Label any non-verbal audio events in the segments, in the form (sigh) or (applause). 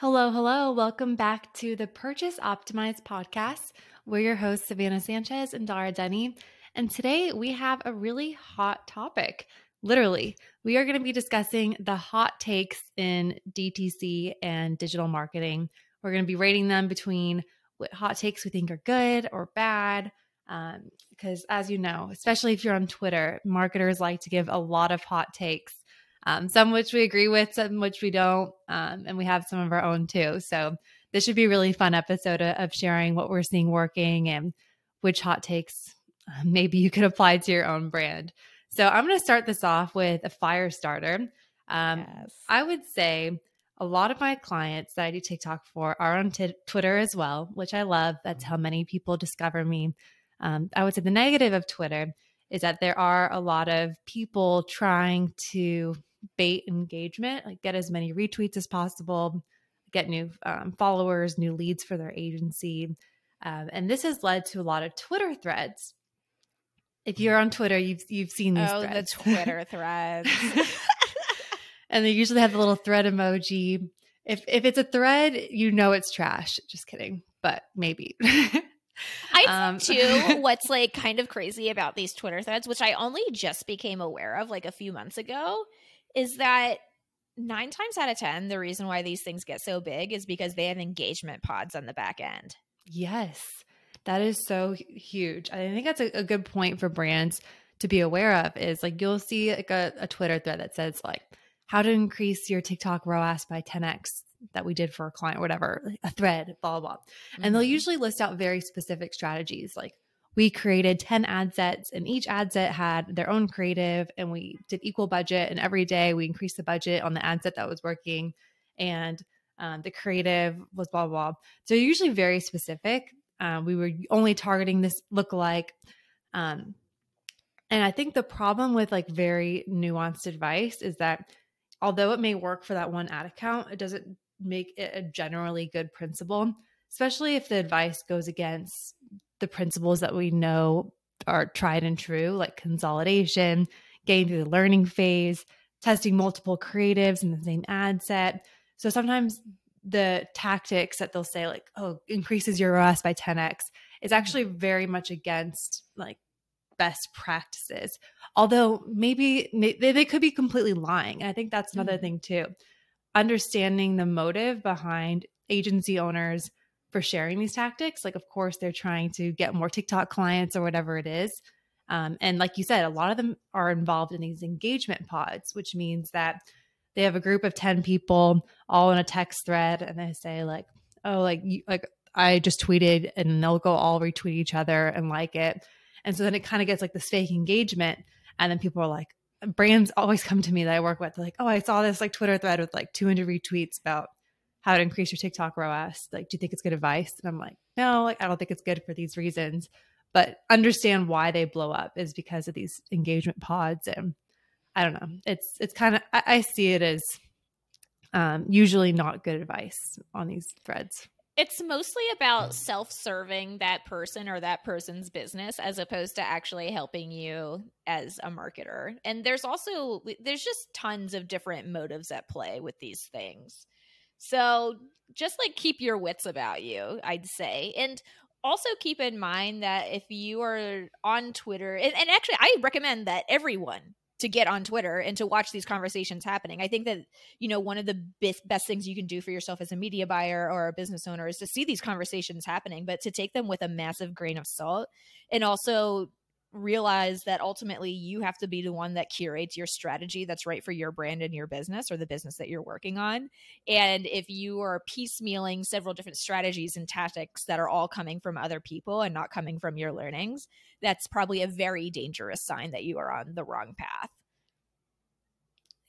Hello, hello. Welcome back to the Purchase Optimized podcast. We're your hosts, Savannah Sanchez and Dara Denney. And today we have a really hot topic. Literally, we are going to be discussing the hot takes in DTC and digital marketing. We're going to be rating them between what hot takes we think are good or bad. Because, um, as you know, especially if you're on Twitter, marketers like to give a lot of hot takes um, some which we agree with, some which we don't. Um, and we have some of our own too. So this should be a really fun episode of sharing what we're seeing working and which hot takes (laughs) maybe you could apply to your own brand. So I'm going to start this off with a fire starter. Um, yes. I would say a lot of my clients that I do TikTok for are on t- Twitter as well, which I love. That's how many people discover me. Um, I would say the negative of Twitter is that there are a lot of people trying to bait engagement, like get as many retweets as possible, get new um, followers, new leads for their agency. Um, and this has led to a lot of Twitter threads. If you're on Twitter, you've you've seen these oh, threads. the Twitter (laughs) threads. (laughs) and they usually have the little thread emoji. If if it's a thread, you know it's trash. Just kidding, but maybe. (laughs) I um, too. What's like kind of crazy about these Twitter threads, which I only just became aware of like a few months ago, is that nine times out of 10, the reason why these things get so big is because they have engagement pods on the back end. Yes, that is so huge. I think that's a, a good point for brands to be aware of is like you'll see like a, a Twitter thread that says like how to increase your TikTok ROAS by 10x that we did for a client, whatever, a thread, blah, blah, blah. Mm-hmm. And they'll mm-hmm. usually list out very specific strategies like we created 10 ad sets and each ad set had their own creative and we did equal budget and every day we increased the budget on the ad set that was working and um, the creative was blah, blah blah. So usually very specific. Um, we were only targeting this lookalike um, and i think the problem with like very nuanced advice is that although it may work for that one ad account it doesn't make it a generally good principle especially if the advice goes against the principles that we know are tried and true, like consolidation, getting through the learning phase, testing multiple creatives in the same ad set. So sometimes the tactics that they'll say, like, oh, increases your ROAS by 10x, is actually very much against like best practices. Although maybe they, they could be completely lying. And I think that's another mm-hmm. thing too. Understanding the motive behind agency owners for sharing these tactics. Like, of course, they're trying to get more TikTok clients or whatever it is. Um, and like you said, a lot of them are involved in these engagement pods, which means that they have a group of 10 people all in a text thread and they say, like, oh, like, you, like, I just tweeted and they'll go all retweet each other and like it. And so then it kind of gets like this fake engagement. And then people are like, brands always come to me that I work with, like, oh, I saw this like Twitter thread with like 200 retweets about how to increase your TikTok ROAS. Like, do you think it's good advice? And I'm like, no, like, I don't think it's good for these reasons. But understand why they blow up is because of these engagement pods. And I don't know. It's it's kind of I, I see it as um, usually not good advice on these threads. It's mostly about self serving that person or that person's business as opposed to actually helping you as a marketer. And there's also, there's just tons of different motives at play with these things. So just like keep your wits about you, I'd say. And also keep in mind that if you are on Twitter, and, and actually, I recommend that everyone to get on Twitter and to watch these conversations happening. I think that, you know, one of the best, best things you can do for yourself as a media buyer or a business owner is to see these conversations happening, but to take them with a massive grain of salt and also realize that ultimately you have to be the one that curates your strategy that's right for your brand and your business or the business that you're working on. And if you are piecemealing several different strategies and tactics that are all coming from other people and not coming from your learnings, that's probably a very dangerous sign that you are on the wrong path.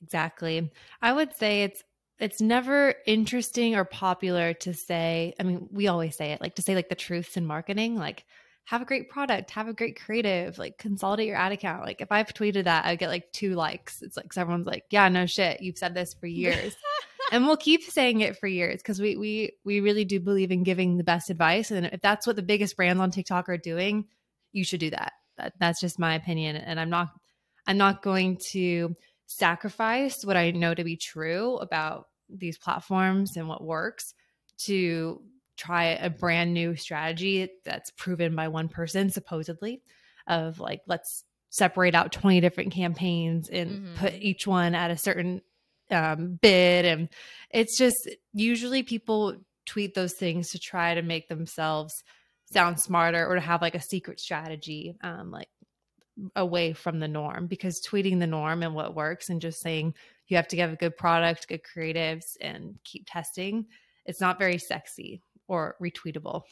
Exactly. I would say it's it's never interesting or popular to say, I mean, we always say it, like to say like the truths in marketing, like have a great product, have a great creative, like consolidate your ad account. Like if I've tweeted that, I get like two likes. It's like everyone's like, yeah, no shit, you've said this for years. (laughs) and we'll keep saying it for years because we we we really do believe in giving the best advice. And if that's what the biggest brands on TikTok are doing, you should do that. that that's just my opinion. And I'm not I'm not going to sacrifice what I know to be true about these platforms and what works to try a brand new strategy that's proven by one person supposedly of like let's separate out 20 different campaigns and mm-hmm. put each one at a certain um, bid and it's just usually people tweet those things to try to make themselves sound smarter or to have like a secret strategy um, like away from the norm because tweeting the norm and what works and just saying you have to have a good product good creatives and keep testing it's not very sexy or retweetable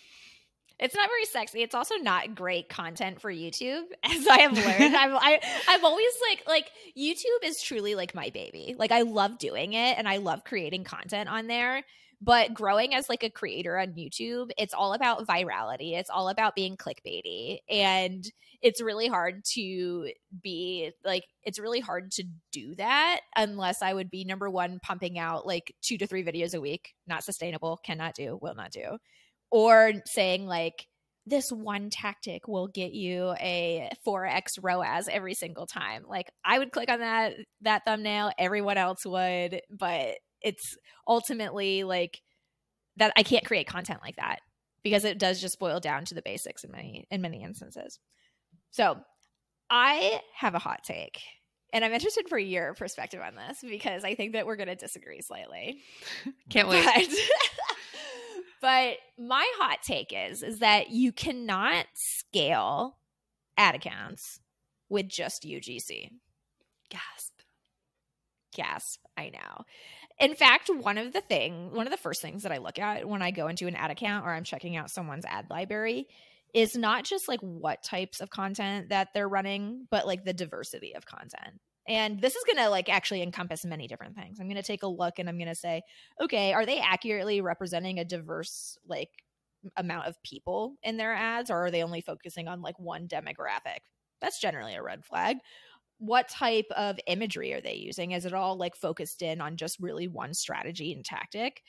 it's not very sexy. It's also not great content for YouTube, (laughs) as I have learned. I'm I, I've always like like YouTube is truly like my baby. Like I love doing it and I love creating content on there. But growing as like a creator on YouTube, it's all about virality. It's all about being clickbaity. And it's really hard to be like it's really hard to do that unless I would be number one pumping out like two to three videos a week. Not sustainable, cannot do, will not do or saying like this one tactic will get you a 4x ROAS every single time. Like I would click on that that thumbnail, everyone else would, but it's ultimately like that I can't create content like that because it does just boil down to the basics in many in many instances. So, I have a hot take. And I'm interested for your perspective on this because I think that we're going to disagree slightly. (laughs) Can't wait. But (laughs) but my hot take is is that you cannot scale ad accounts with just UGC. Gasp. Gasp. I know. In fact, one of the thing, one of the first things that I look at when I go into an ad account or I'm checking out someone's ad library is not just like what types of content that they're running, but like the diversity of content. And this is going to like actually encompass many different things. I'm going to take a look and I'm going to say, okay, are they accurately representing a diverse like amount of people in their ads or are they only focusing on like one demographic? That's generally a red flag. What type of imagery are they using? Is it all like focused in on just really one strategy and tactic?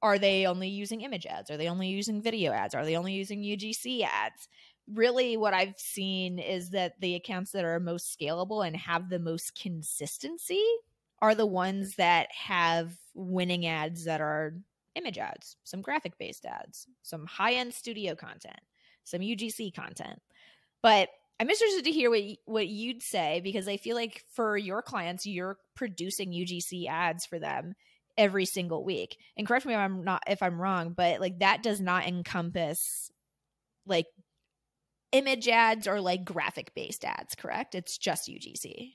Are they only using image ads? Are they only using video ads? Are they only using UGC ads? really what I've seen is that the accounts that are most scalable and have the most consistency are the ones that have winning ads that are image ads, some graphic based ads, some high end studio content, some UGC content. But I'm interested to hear what what you'd say because I feel like for your clients, you're producing UGC ads for them every single week. And correct me if I'm not if I'm wrong, but like that does not encompass like image ads or like graphic based ads, correct? It's just UGC.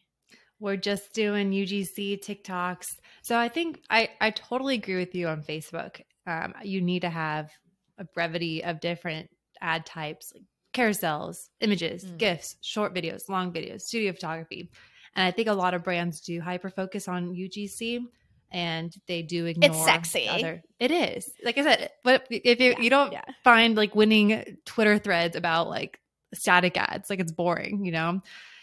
We're just doing UGC TikToks. So I think I, I totally agree with you on Facebook. Um, you need to have a brevity of different ad types, like carousels, images, mm. GIFs, short videos, long videos, studio photography. And I think a lot of brands do hyper focus on UGC and they do ignore it's sexy other it is like i said but if you, yeah, you don't yeah. find like winning twitter threads about like static ads. Like it's boring, you know?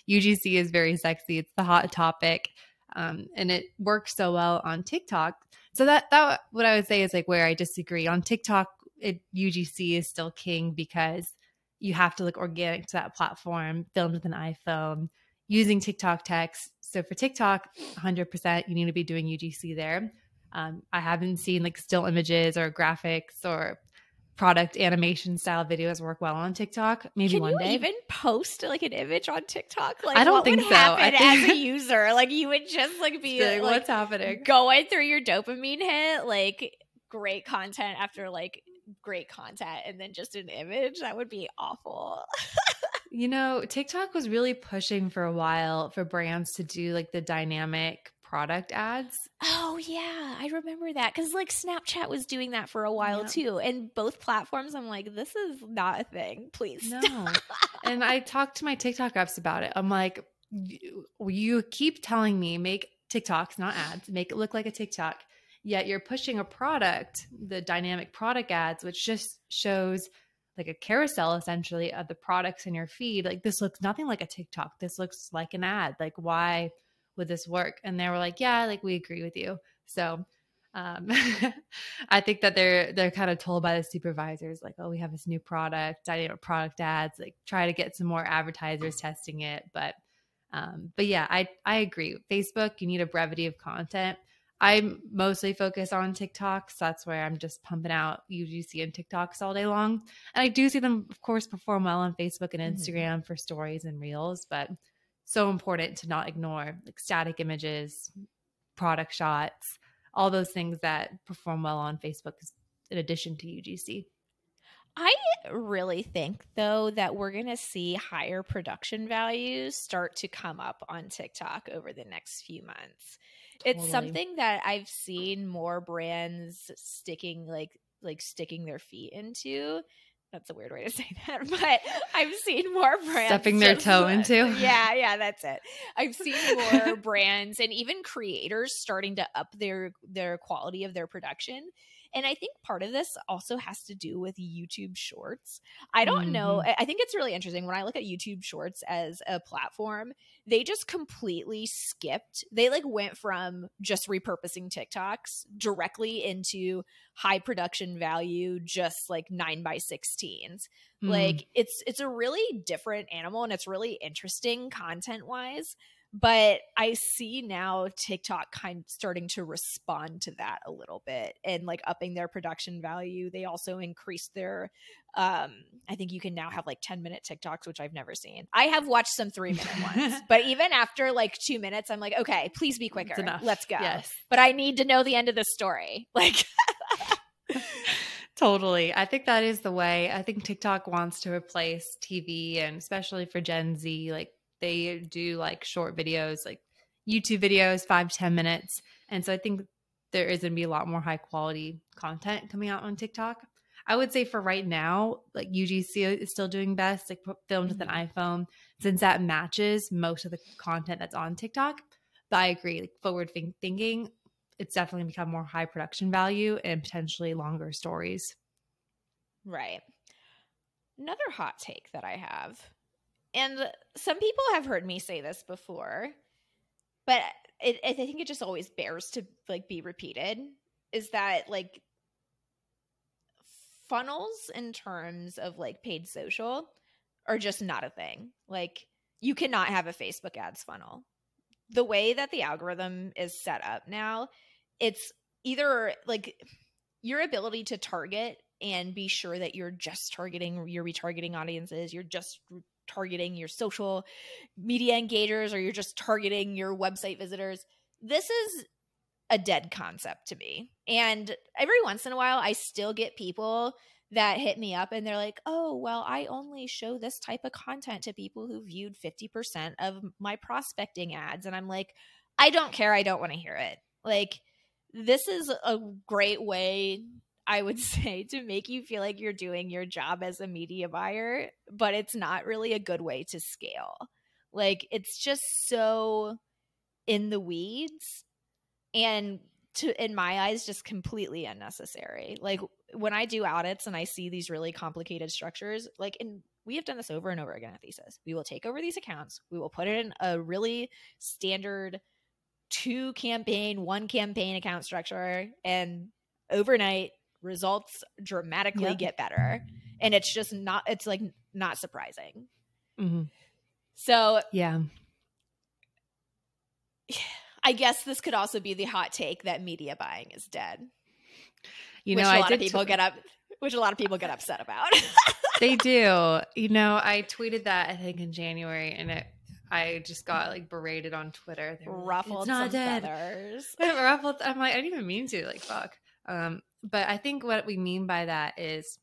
UGC is very sexy. It's the hot topic. Um, and it works so well on TikTok. So that that what I would say is like where I disagree on TikTok. It, UGC is still king because you have to look organic to that platform, filmed with an iPhone, using TikTok text. So for TikTok, 100%, you need to be doing UGC there. Um, I haven't seen like still images or graphics or product animation style videos work well on TikTok. Maybe Can one day. Even post like an image on TikTok. Like I don't think so. I think as a (laughs) user, like you would just like be like, what's happening, going through your dopamine hit, like great content after like great content, and then just an image. That would be awful. (laughs) you know, TikTok was really pushing for a while for brands to do like the dynamic product ads. Oh yeah, I remember that cuz like Snapchat was doing that for a while too. And both platforms I'm like this is not a thing. Please. No. (laughs) and I talked to my TikTok apps about it. I'm like you keep telling me make TikToks, not ads, make it look like a TikTok. Yet you're pushing a product, the dynamic product ads, which just shows like a carousel essentially of the products in your feed. Like this looks nothing like a TikTok. This looks like an ad. Like why would this work? And they were like, yeah, like we agree with you. So um, (laughs) I think that they're they're kind of told by the supervisors like, oh, we have this new product, dynamic product ads, like try to get some more advertisers testing it. But um, but yeah, I I agree. Facebook, you need a brevity of content. I'm mostly focused on TikToks. That's where I'm just pumping out UGC and TikToks all day long. And I do see them, of course, perform well on Facebook and Mhm. Instagram for stories and reels, but so important to not ignore like static images, product shots, all those things that perform well on Facebook in addition to UGC. I really think though that we're going to see higher production values start to come up on TikTok over the next few months. It's something that I've seen more brands sticking like like sticking their feet into. That's a weird way to (laughs) say that, but I've seen more brands Stepping their toe into. (laughs) Yeah, yeah, that's it. I've seen more (laughs) brands and even creators starting to up their their quality of their production. And I think part of this also has to do with YouTube Shorts. I don't know. I think it's really interesting when I look at YouTube Shorts as a platform, they just completely skipped. They like went from just repurposing TikToks directly into high production value, just like nine by 16s. Mm. Like it's it's a really different animal and it's really interesting content wise. But I see now TikTok kind of starting to respond to that a little bit and like upping their production value. They also increased their um I think you can now have like 10 minute TikToks, which I've never seen. I have watched some three minute ones, (laughs) but even after like two minutes, I'm like, okay, please be quicker. It's enough. Let's go. Yes. But I need to know the end of the story. (laughs) Like (laughs) Totally. I think that is the way. I think TikTok wants to replace TV and especially for Gen Z, like they do like short videos, like YouTube videos, five ten minutes. And so I think there is going to be a lot more high quality content coming out on TikTok. I would say for right now, like UGC is still doing best, like filmed with an mm-hmm. iPhone, since that matches most of the content that's on TikTok. But I agree, like forward thinking, it's definitely become more high production value and potentially longer stories. Right. Another hot take that I have, and some people have heard me say this before, but it, I think it just always bears to like be repeated. Is that like funnels in terms of like paid social are just not a thing. Like you cannot have a Facebook ads funnel. The way that the algorithm is set up now, it's either like your ability to target and be sure that you're just targeting your retargeting audiences, you're just targeting your social media engagers, or you're just targeting your website visitors. This is a dead concept to me. And every once in a while, I still get people that hit me up and they're like, oh, well, I only show this type of content to people who viewed 50% of my prospecting ads. And I'm like, I don't care. I don't want to hear it. Like, this is a great way, I would (laughs) say, to make you feel like you're doing your job as a media buyer, but it's not really a good way to scale. Like, it's just so in the weeds and to in my eyes just completely unnecessary. Like when i do audits and i see these really complicated structures like and we have done this over and over again at thesis. We will take over these accounts. We will put it in a really standard two campaign one campaign account structure and overnight results dramatically Yep. get better and it's just not it's like not surprising Mm-hmm. so Yeah. (sighs) i guess this could also be the hot take that media buying is dead You know, a I lot of people tw- get up which a lot of people get upset about (laughs) they do. You know, I tweeted that I think in January, and it, I just got like berated on Twitter. They were like, ruffled it's not some dead. feathers (laughs) ruffled. I'm like, I didn't even mean to. Like, fuck. Um, but I think what we mean by that is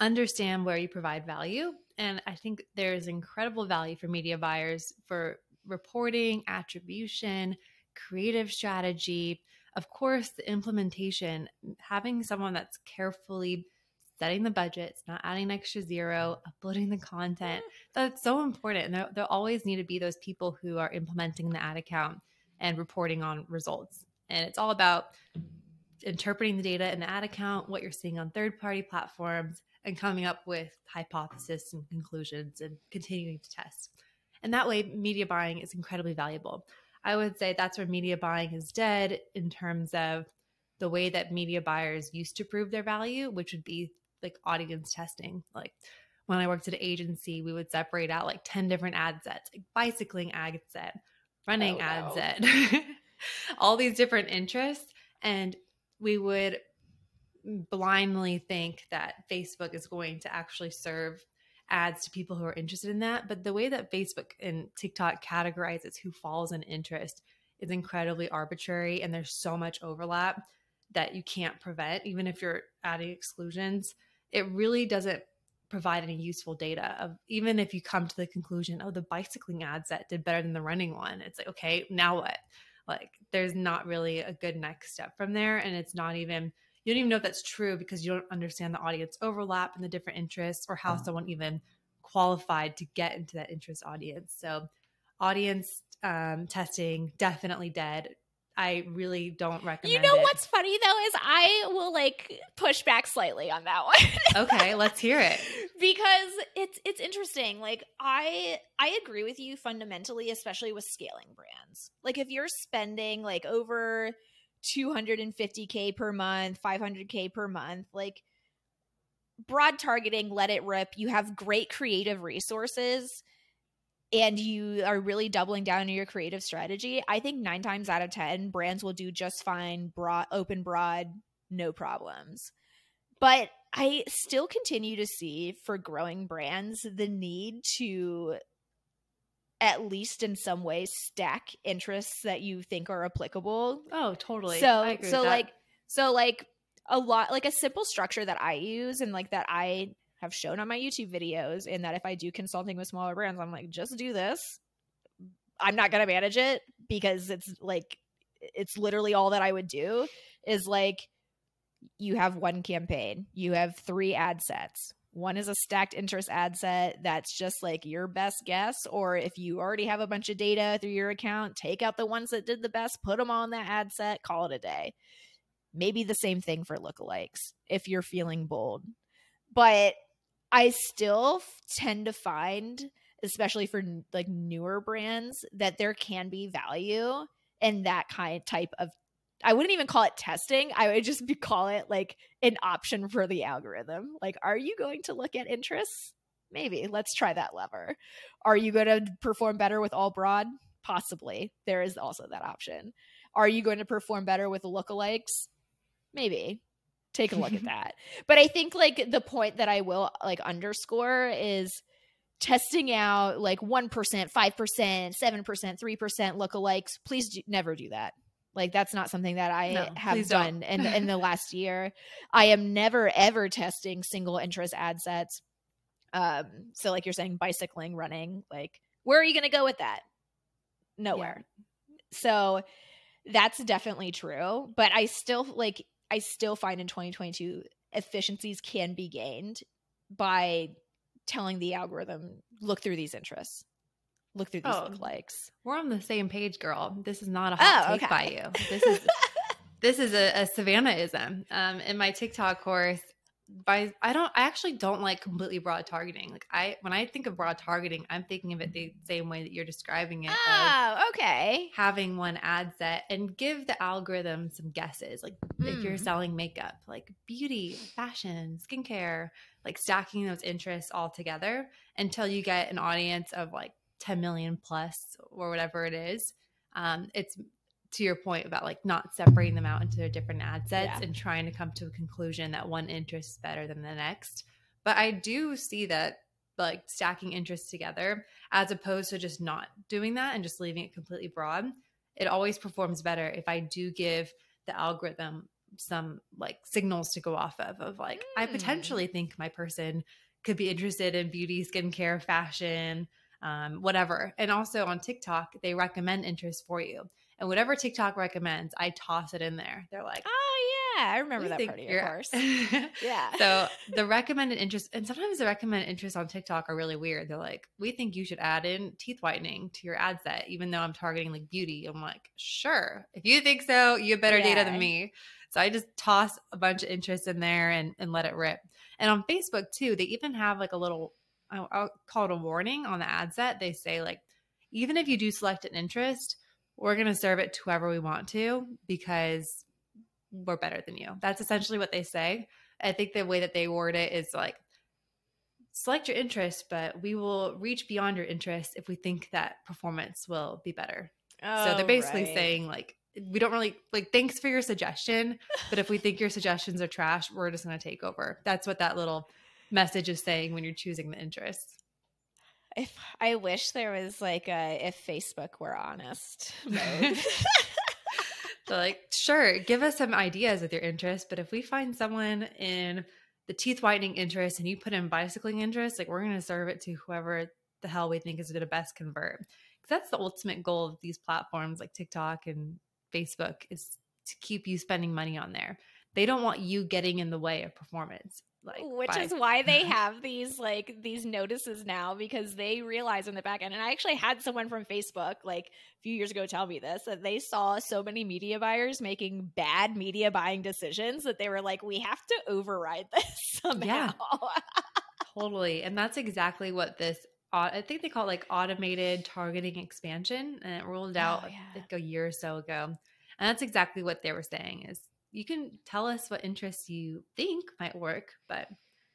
understand where you provide value, and I think there is incredible value for media buyers for reporting, attribution, creative strategy. Of course, the implementation, having someone that's carefully setting the budgets, not adding an extra zero, uploading the content. Mm. That's so important. And there, there always need to be those people who are implementing the ad account and reporting on results. And it's all about interpreting the data in the ad account, what you're seeing on third party platforms, and coming up with hypotheses and conclusions and continuing to test. And that way, media buying is incredibly valuable. I would say that's where media buying is dead in terms of the way that media buyers used to prove their value, which would be like audience testing. Like when I worked at an agency, we would separate out like 10 different ad sets, like bicycling ad set, running Oh, ad no. set, (laughs) all these different interests and we would blindly think that Facebook is going to actually serve ads to people who are interested in that. But the way that Facebook and TikTok categorizes who falls in interest is incredibly arbitrary and there's so much overlap that you can't prevent, even if you're adding exclusions. It really doesn't provide any useful data of even if you come to the conclusion, oh, the bicycling ad set did better than the running one. It's like, okay, now what? Like there's not really a good next step from there. And it's not even you don't even know if that's true because you don't understand the audience overlap and the different interests or how mm. someone even qualified to get into that interest audience. So, audience um, testing definitely dead. I really don't recommend. You know it. what's funny though is I will like push back slightly on that (laughs) one. okay, let's hear it. Because it's it's interesting. Like I I agree with you fundamentally, especially with scaling brands. Like if you're spending like over 250k per month, 500k per month, like broad targeting, let it rip. You have great creative resources and you are really doubling down on your creative strategy. I think 9 times out of 10 brands will do just fine broad open broad no problems. But I still continue to see for growing brands the need to at least in some ways stack interests that you think are applicable. Oh, totally. So so like so like a lot like a simple structure that I use and like that I have shown on my YouTube videos and that if I do consulting with smaller brands, I'm like, just do this. I'm not gonna manage it because it's like it's literally all that I would do is like you have one campaign, you have three ad sets. One is a stacked interest ad set that's just like your best guess. Or if you already have a bunch of data through your account, take out the ones that did the best, put them on that ad set, call it a day. Maybe the same thing for lookalikes if you're feeling bold. But I still tend to find, especially for like newer brands, that there can be value in that kind type of I wouldn't even call it testing. I would just be, (laughs) call it like an option for the algorithm. Like, are you going to look at interests? Maybe. Let's try that lever. Are you going to perform better with all broad? Possibly. There is also that option. Are you going to perform better with lookalikes? Maybe. Take a look at (laughs) that. But I think like the point that I will like underscore is testing out like 1%, 5%, 7%, 3% lookalikes. Please do, never do that like that's not something that I no, have done in in the (laughs) last year. I am never ever testing single interest ad sets. Um, so like you're saying, bicycling, running, like where are you going to go with that? Nowhere. Yeah. So that's definitely true. But I still like I still find in 2022 efficiencies can be gained by telling the algorithm look through these interests look through these oh, lookalikes. We're on the same page, girl. This is not a hot oh, take okay. by you. This is (laughs) this is a, a Savannah-ism. Um, in my TikTok course, by I don't I actually don't like completely broad targeting. Like I when I think of broad targeting, I'm thinking of it the same way that you're describing it. Oh, okay. Having one ad set and give the algorithm some guesses. Like mm. if you're hmm. selling makeup, like beauty, fashion, skincare, like stacking those interests all together until you get an audience of like 10 million plus or whatever it is. Um, it's to your point about like not separating them out into their different ad sets yeah. and trying to come to a conclusion that one interest is better than the next. But I do see that like stacking interests together as opposed to just not doing that and just leaving it completely broad. It always performs better if I do give the algorithm some like signals to go off of of like mm. I potentially think my person could be interested in beauty, skincare, fashion, um, whatever. And also on TikTok, they recommend interests for you. And whatever TikTok recommends, I toss it in there. They're like, oh, yeah, I remember that part of your course. (laughs) yeah. So the recommended interest, and sometimes the recommended interests on TikTok are really weird. They're like, we think you should add in teeth whitening to your ad set, even though I'm targeting like beauty. I'm like, sure. If you think so, you have better yeah. data than me. So I just toss a bunch of interests in there and, and let it rip. And on Facebook too, they even have like a little I'll, I'll call it a warning on the ad set. They say like, even if you do select an interest, we're going to serve it to whoever we want to because we're better than you. That's essentially what they say. I think the way that they word it is like, select your interest, but we will reach beyond your interest if we think that performance will be better. Oh, so they're oh, basically right. saying like, we don't really like thanks for your suggestion, but if we think your suggestions are trash, we're just going to take over. That's what that little message is saying when you're choosing the interests. If I wish there was like a if Facebook were honest (laughs) mode. (laughs) so like, sure, give us some ideas with your interests, but if we find someone in the teeth whitening interest and you put in bicycling interest, like we're going to serve it to whoever the hell we think is going to best convert. Because that's the ultimate goal of these platforms like TikTok and Facebook is to keep you spending money on there. They don't want you getting in the way of performance. Like which by- is why they have these like these notices now because they realize in the back end and i actually had someone from facebook like a few years ago tell me this that they saw so many media buyers making bad media buying decisions that they were like we have to override this (laughs) somehow yeah, totally and that's exactly what this I think they call it like automated targeting expansion, and it rolled oh, out oh, yeah. like a year or so ago. And that's exactly what they were saying is you can tell us what interests you think might work, but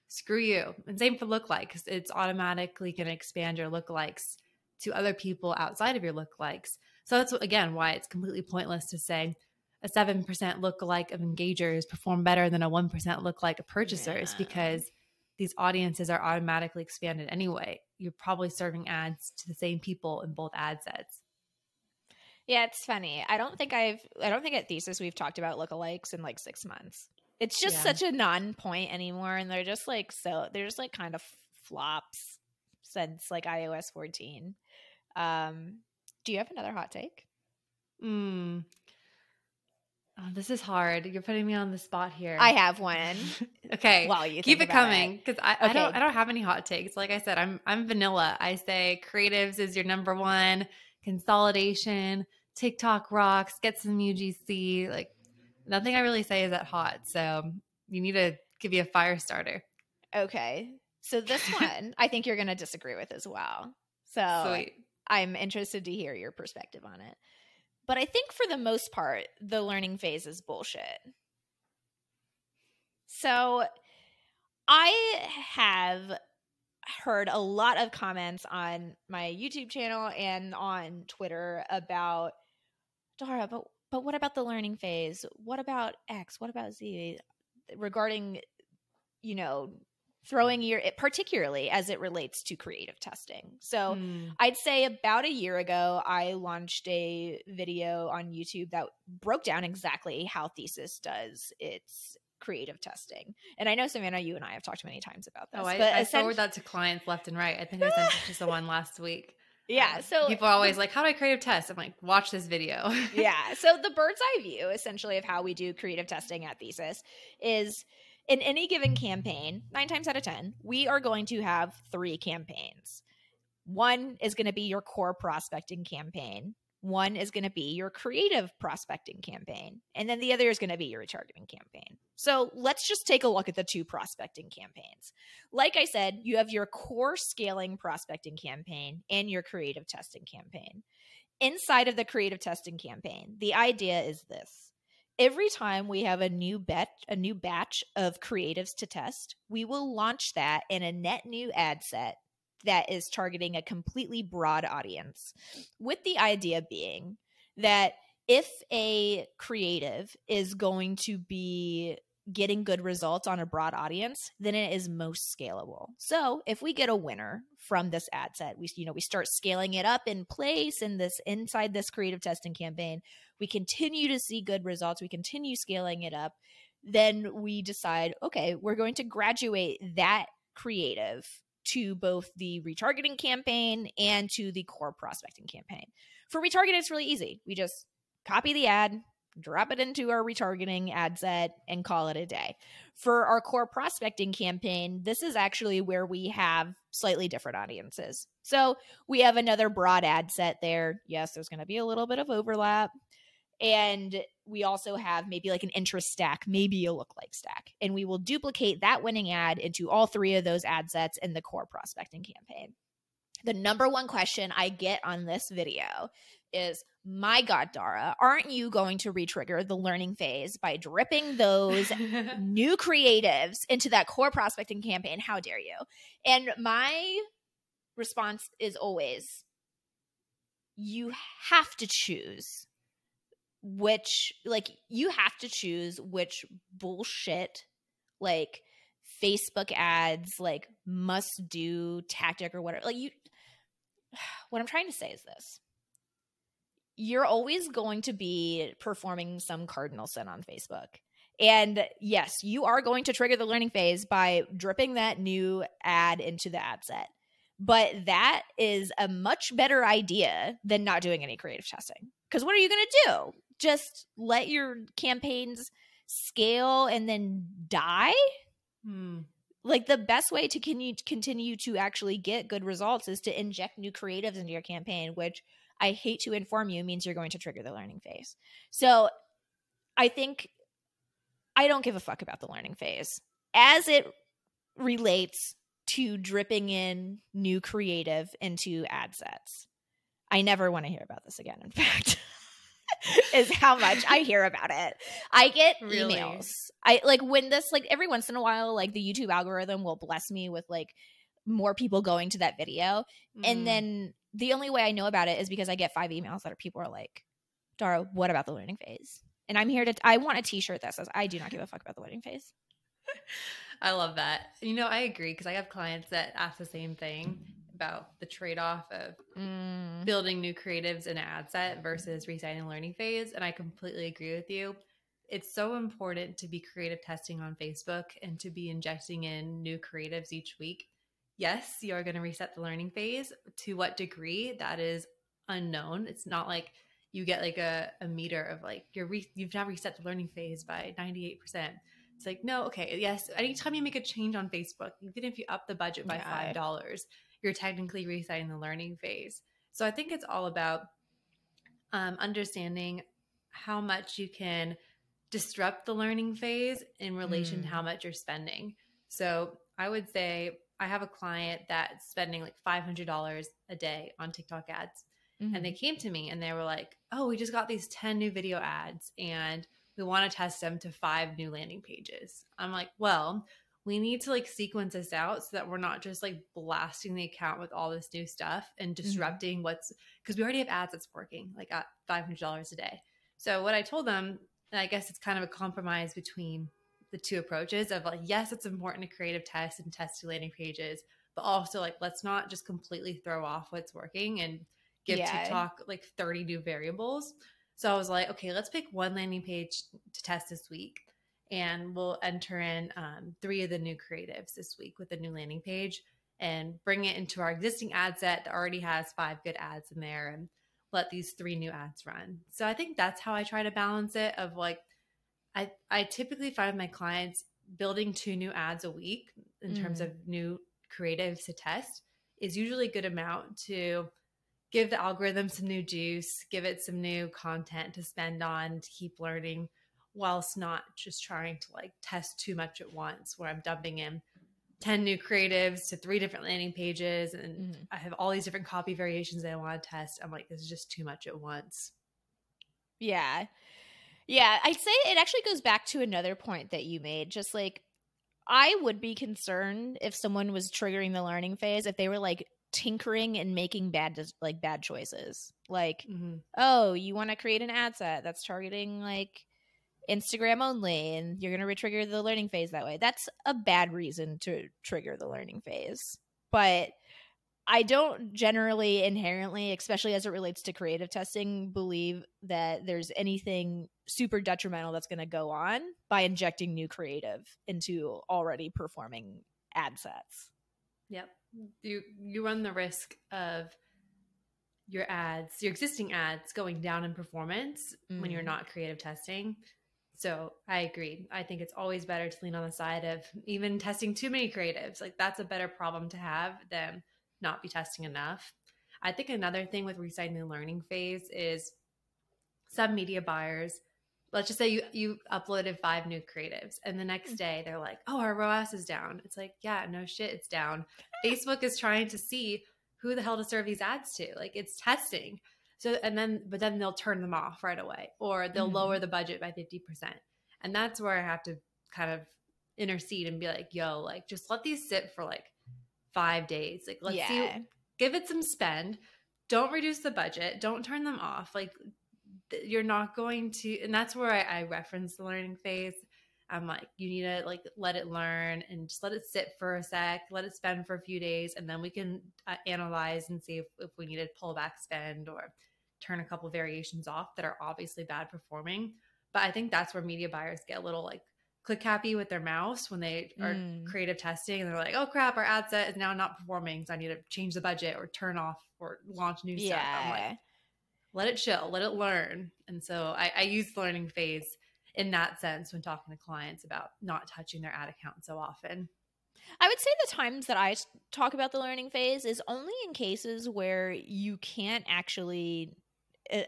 screw you. And same for lookalikes. It's automatically going to expand your lookalikes to other people outside of your lookalikes. So that's again why it's completely pointless to say a 7% lookalike of engagers perform better than a 1% lookalike of purchasers yeah. because these audiences are automatically expanded anyway. You're probably serving ads to the same people in both ad sets. Yeah, it's funny. I don't think I've I don't think at thesis we've talked about lookalikes in like six months. It's just yeah. such a non-point anymore, and they're just like so they're just like kind of flops since like iOS 14. Um, do you have another hot take? Hmm. Oh, this is hard. You're putting me on the spot here. I have one. (laughs) okay. Well, you keep it coming because I, okay. I, don't. I don't have any hot takes. Like I said, I'm I'm vanilla. I say creatives is your number one. Consolidation. TikTok rocks. Get some UGC. Like nothing I really say is that hot. So you need to give you a fire starter. Okay. So this (laughs) one, I think you're going to disagree with as well. So Sweet. I'm interested to hear your perspective on it. But I think for the most part, the learning phase is bullshit. So I have heard a lot of comments on my YouTube channel and on Twitter about Dara, but but what about the learning phase? What about X? What about Z? Regarding, you know, throwing your particularly as it relates to creative testing. So mm. I'd say about a year ago I launched a video on YouTube that broke down exactly how Thesis does its creative testing. And I know Savannah, you and I have talked many times about this. Oh, I, but I forward that to clients left and right. I think I sent just the (laughs) one last week. Yeah. So people are always like, How do I creative test? I'm like, watch this video. (laughs) yeah. So the bird's eye view essentially of how we do creative testing at Thesis is in any given campaign, nine times out of 10, we are going to have three campaigns. One is going to be your core prospecting campaign. One is going to be your creative prospecting campaign. And then the other is going to be your retargeting campaign. So let's just take a look at the two prospecting campaigns. Like I said, you have your core scaling prospecting campaign and your creative testing campaign. Inside of the creative testing campaign, the idea is this every time we have a new bet a new batch of creatives to test we will launch that in a net new ad set that is targeting a completely broad audience with the idea being that if a creative is going to be getting good results on a broad audience, then it is most scalable. So if we get a winner from this ad set, we you know we start scaling it up in place in this inside this creative testing campaign. We continue to see good results. We continue scaling it up. Then we decide, okay, we're going to graduate that creative to both the retargeting campaign and to the core prospecting campaign. For retargeting, it's really easy. We just copy the ad, drop it into our retargeting ad set, and call it a day. For our core prospecting campaign, this is actually where we have slightly different audiences. So we have another broad ad set there. Yes, there's going to be a little bit of overlap. And we also have maybe like an interest stack, maybe a lookalike stack. And we will duplicate that winning ad into all three of those ad sets in the core prospecting campaign. The number one question I get on this video is my God, Dara, aren't you going to retrigger the learning phase by dripping those (laughs) new creatives into that core prospecting campaign? How dare you? And my response is always you have to choose which like you have to choose which bullshit like Facebook ads like must do tactic or whatever. Like you (sighs) what I'm trying to say is this. You're always going to be performing some cardinal sin on Facebook. And yes, you are going to trigger the learning phase by dripping that new ad into the ad set. But that is a much better idea than not doing any creative testing. Because what are you going to do? Just let your campaigns scale and then die? Hmm. Like the best way to continue, continue to actually get good results is to inject new creatives into your campaign, which I hate to inform you means you're going to trigger the learning phase. So I think I don't give a fuck about the learning phase as it relates to dripping in new creative into ad sets. I never want to hear about this again, in fact. (laughs) (laughs) is how much I hear about it. I get (laughs) really? emails. I like when this like every once in a while like the YouTube algorithm will bless me with like more people going to that video mm. and then the only way I know about it is because I get five emails that are people are like, "Dara, what about the learning phase?" And I'm here to I want a t-shirt that says I do not give a fuck about the learning phase. (laughs) I love that. You know, I agree because I have clients that ask the same thing about the trade-off of mm. building new creatives in an ad set versus resigning learning phase and i completely agree with you. It's so important to be creative testing on facebook and to be injecting in new creatives each week. Yes you are going to reset the learning phase. To what degree that is unknown. It's not like you get like a, a meter of like you're re- you've now reset the learning phase by 98% it's like no okay yes anytime you make a change on facebook even if you up the budget by five dollars you're technically resetting the learning phase. So I think it's all about um, understanding how much you can disrupt the learning phase in relation mm. to how much you're spending. So I would say I have a client that's spending like $500 a day on TikTok ads. Mm-hmm. And they mm-hmm. came to me and they were like, oh, we just got these 10 new video ads and we want to test them to five new landing pages. I'm like, well, we need to like sequence this out so that we're not just like blasting the account with all this new stuff and mm-hmm. disrupting mm-hmm. what's because we already have ads that's working like at $500 a day. So what I told them, I guess it's kind of a compromise between the two approaches of like, yes, it's important to creative test and test landing pages, but also like, let's not just completely throw off what's working and give yeah. TikTok like 30 new variables. So I was like, okay, let's pick one landing page to test this week and we'll enter in um, three of the new creatives this week with a new landing page and bring it into our existing ad set that already has five good ads in there and let these three new ads run. So I think that's how I try to balance it of like I I typically find my clients building two new ads a week in mm. terms of new creatives to test is usually a good amount to give the algorithm some new juice, give it some new content to spend on to keep learning whilst not just trying to like test too much at once where I'm dumping in 10 new creatives to three different landing pages and mm-hmm. I have all these different copy variations that I want to test. I'm like, this is just too much at once. Yeah. Yeah. I'd say it actually goes back to another point that you made. Just like, I would be concerned if someone was triggering the learning phase if they were like tinkering and making bad like bad choices. Like, mm-hmm. oh, you want to create an ad set that's targeting like Instagram only and you're going to retrigger the learning phase that way. That's a bad reason to trigger the learning phase. But I don't generally inherently, especially as it relates to creative testing, believe that there's anything super detrimental that's going to go on by injecting new creative into already performing ad sets. Yep. You you run the risk of your ads, your existing ads going down in performance mm. when you're mm. not creative testing so I agree. I think it's always better to lean on the side of even testing too many creatives. Like that's a better problem to have than not be testing enough. I think another thing with resetting the learning phase is some media buyers. Let's just say you you uploaded five new creatives, and the next mm. day they're like, "Oh, our ROAS is down." It's like, yeah, no shit, it's down. (laughs) Facebook is trying to see who the hell to serve these ads to. Like it's testing. So, and then, but then they'll turn them off right away or they'll mm-hmm. lower the budget by 50%. And that's where I have to kind of intercede and be like, yo, like just let these sit for like five days. Like, let's yeah. see, give it some spend. Don't reduce the budget. Don't turn them off. Like, you're not going to, and that's where I, I reference the learning phase. I'm like, you need to like let it learn and just let it sit for a sec, let it spend for a few days, and then we can uh, analyze and see if, if we need to pull back spend or turn a couple variations off that are obviously bad performing. But I think that's where media buyers get a little like click happy with their mouse when they are mm. creative testing and they're like, oh crap, our ad set is now not performing. So I need to change the budget or turn off or launch new yeah. stuff. I'm like, let it chill, let it learn. And so I, I use the learning phase in that sense when talking to clients about not touching their ad account so often. I would say the times that I talk about the learning phase is only in cases where you can't actually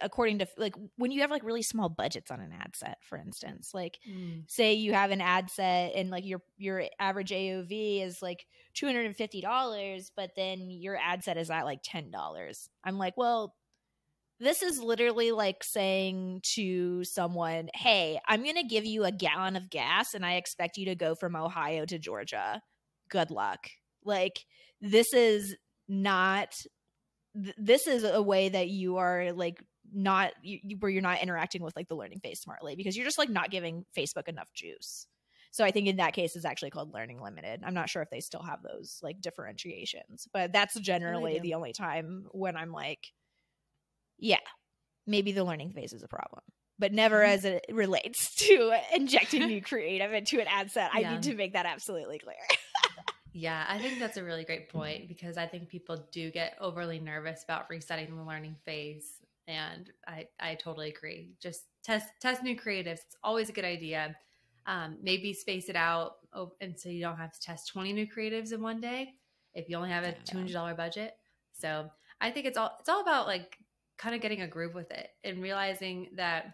according to like when you have like really small budgets on an ad set for instance like mm. say you have an ad set and like your your average AOV is like $250 but then your ad set is at like $10 I'm like well this is literally like saying to someone, Hey, I'm going to give you a gallon of gas and I expect you to go from Ohio to Georgia. Good luck. Like, this is not, th- this is a way that you are like not, you, where you're not interacting with like the learning phase smartly because you're just like not giving Facebook enough juice. So I think in that case, it's actually called learning limited. I'm not sure if they still have those like differentiations, but that's generally the only time when I'm like, yeah, maybe the learning phase is a problem, but never mm-hmm. as it relates (laughs) to injecting new creative into an ad set. I yeah. need to make that absolutely clear. yeah, I think that's a really great point because I think people do get overly nervous about resetting the learning phase. And I, I totally agree. Just test test new creatives. It's always a good idea. Um, maybe space it out and so you don't have to test 20 new creatives in one day if you only have a $200 budget. So I think it's all it's all about like kind of getting a groove with it and realizing that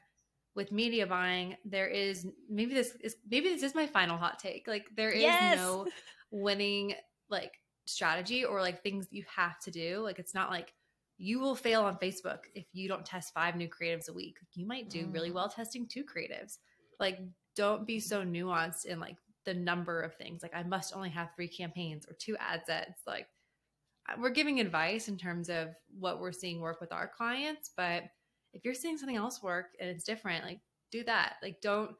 with media buying there is maybe this is maybe this is my final hot take like there is yes. no winning like strategy or like things you have to do like it's not like you will fail on facebook if you don't test five new creatives a week. You might do really mm. well testing two creatives. Like don't be so nuanced in like the number of things. Like i must only have three campaigns or two ad sets. Like we're giving advice in terms of what we're seeing work with our clients but if you're seeing something else work and it's different like do that. Like don't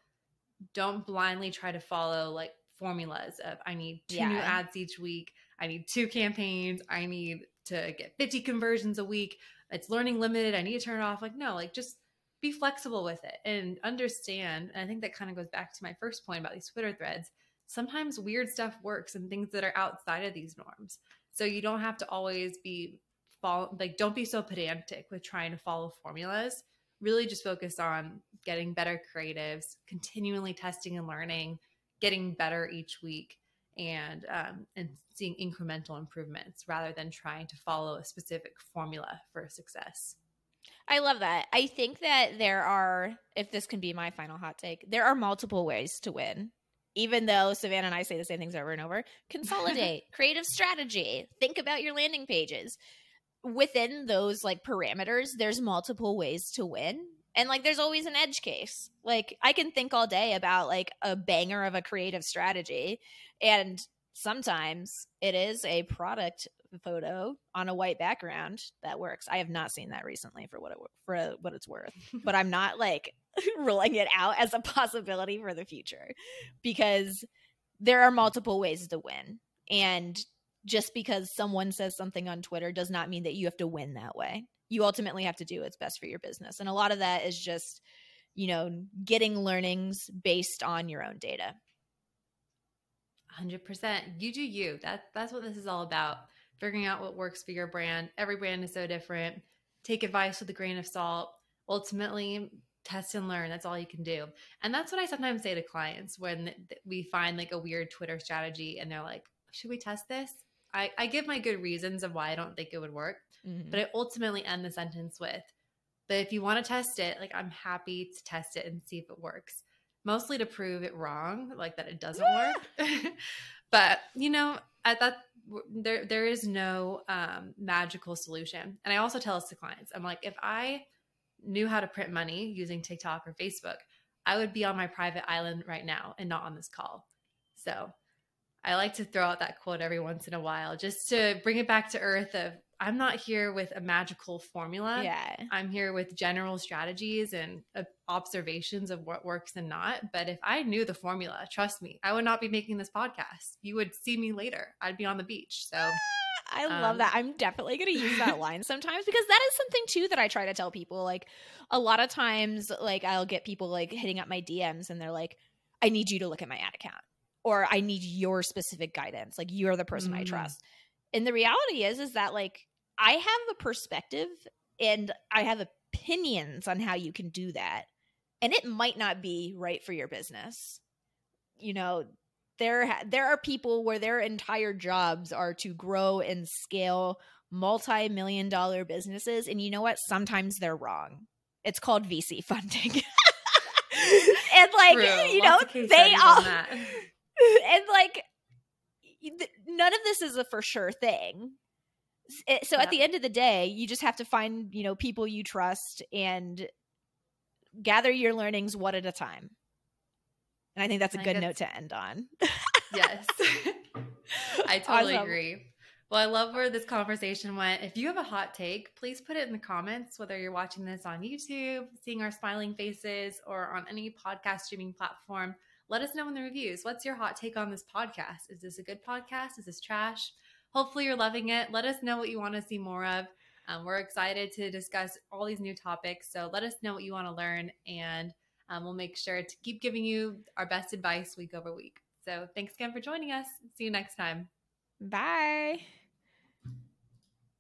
don't blindly try to follow like formulas of i need two yeah. new ads each week. I need two campaigns. I need to get 50 conversions a week. It's learning limited. I need to turn it off. Like no like just be flexible with it and understand. And i think that kind of goes back to my first point about these twitter threads. Sometimes weird stuff works and things that are outside of these norms. So you don't have to always be fall like don't be so pedantic with trying to follow formulas. Really just focus on getting better creatives, continually testing and learning, getting better each week and um, and seeing incremental improvements rather than trying to follow a specific formula for success. I love that. I think that there are, if this can be my final hot take, there are multiple ways to win even though Savannah and I say the same things over and over, (laughs) consolidate, creative strategy, think about your landing pages. Within those like parameters, there's multiple ways to win. And like there's always an edge case. Like I can think all day about like a banger of a creative strategy and sometimes it is a product photo on a white background that works. I have not seen that recently for what it for what it's worth, (laughs) but I'm not like (laughs) ruling it out as a possibility for the future because there are multiple ways to win. And just because someone says something on Twitter does not mean that you have to win that way. You ultimately have to do what's best for your business. And a lot of that is just, you know, getting learnings based on your own data. 100%. You do you. That that's what this is all about. Figuring out what works for your brand. Every brand is so different. Take advice with a grain of salt. Ultimately, test and learn. That's all you can do. And that's what I sometimes say to clients when we find like a weird Twitter strategy and they're like, should we test this? I, I give my good reasons of why I don't think it would work, mm-hmm. but I ultimately end the sentence with, but if you want to test it, like I'm happy to test it and see if it works. Mostly to prove it wrong, like that it doesn't work. (laughs) but you know, at that there there is no um, magical solution. And I also tell this to clients. I'm like, if I knew how to print money using TikTok or Facebook, I would be on my private island right now and not on this call. So I like to throw out that quote every once in a while just to bring it back to earth of I'm not here with a magical formula. Yeah. I'm here with general strategies and uh, observations of what works and not. But if I knew the formula, trust me, I would not be making this podcast. You would see me later. I'd be on the beach. So I love Um, that. I'm definitely going to use that (laughs) line sometimes because that is something too that I try to tell people. Like a lot of times, like I'll get people like hitting up my DMs and they're like, I need you to look at my ad account or I need your specific guidance. Like you're the person I Mm. trust. And the reality is, is that like I have a perspective and I have opinions on how you can do that. And it might not be right for your business. You know, there there are people where their entire jobs are to grow and scale multi-million dollar businesses and you know what sometimes they're wrong it's called vc funding (laughs) and like True. you know they all. (laughs) (laughs) and like none of this is a for sure thing eh, so Yeah. at the end of the day you just have to find you know people you trust and gather your learnings one at a time and i think that's a I good note to end on yes. (laughs) I totally Awesome. agree. Well, I love where this conversation went. If you have a hot take, please put it in the comments, whether you're watching this on YouTube, seeing our smiling faces, or on any podcast streaming platform. Let us know in the reviews. What's your hot take on this podcast? Is this a good podcast? Is this trash? Hopefully, you're loving it. Let us know what you want to see more of. Um, we're excited to discuss all these new topics. So let us know what you want to learn, and um, we'll make sure to keep giving you our best advice week over week. So thanks again for joining us. See you next time. bye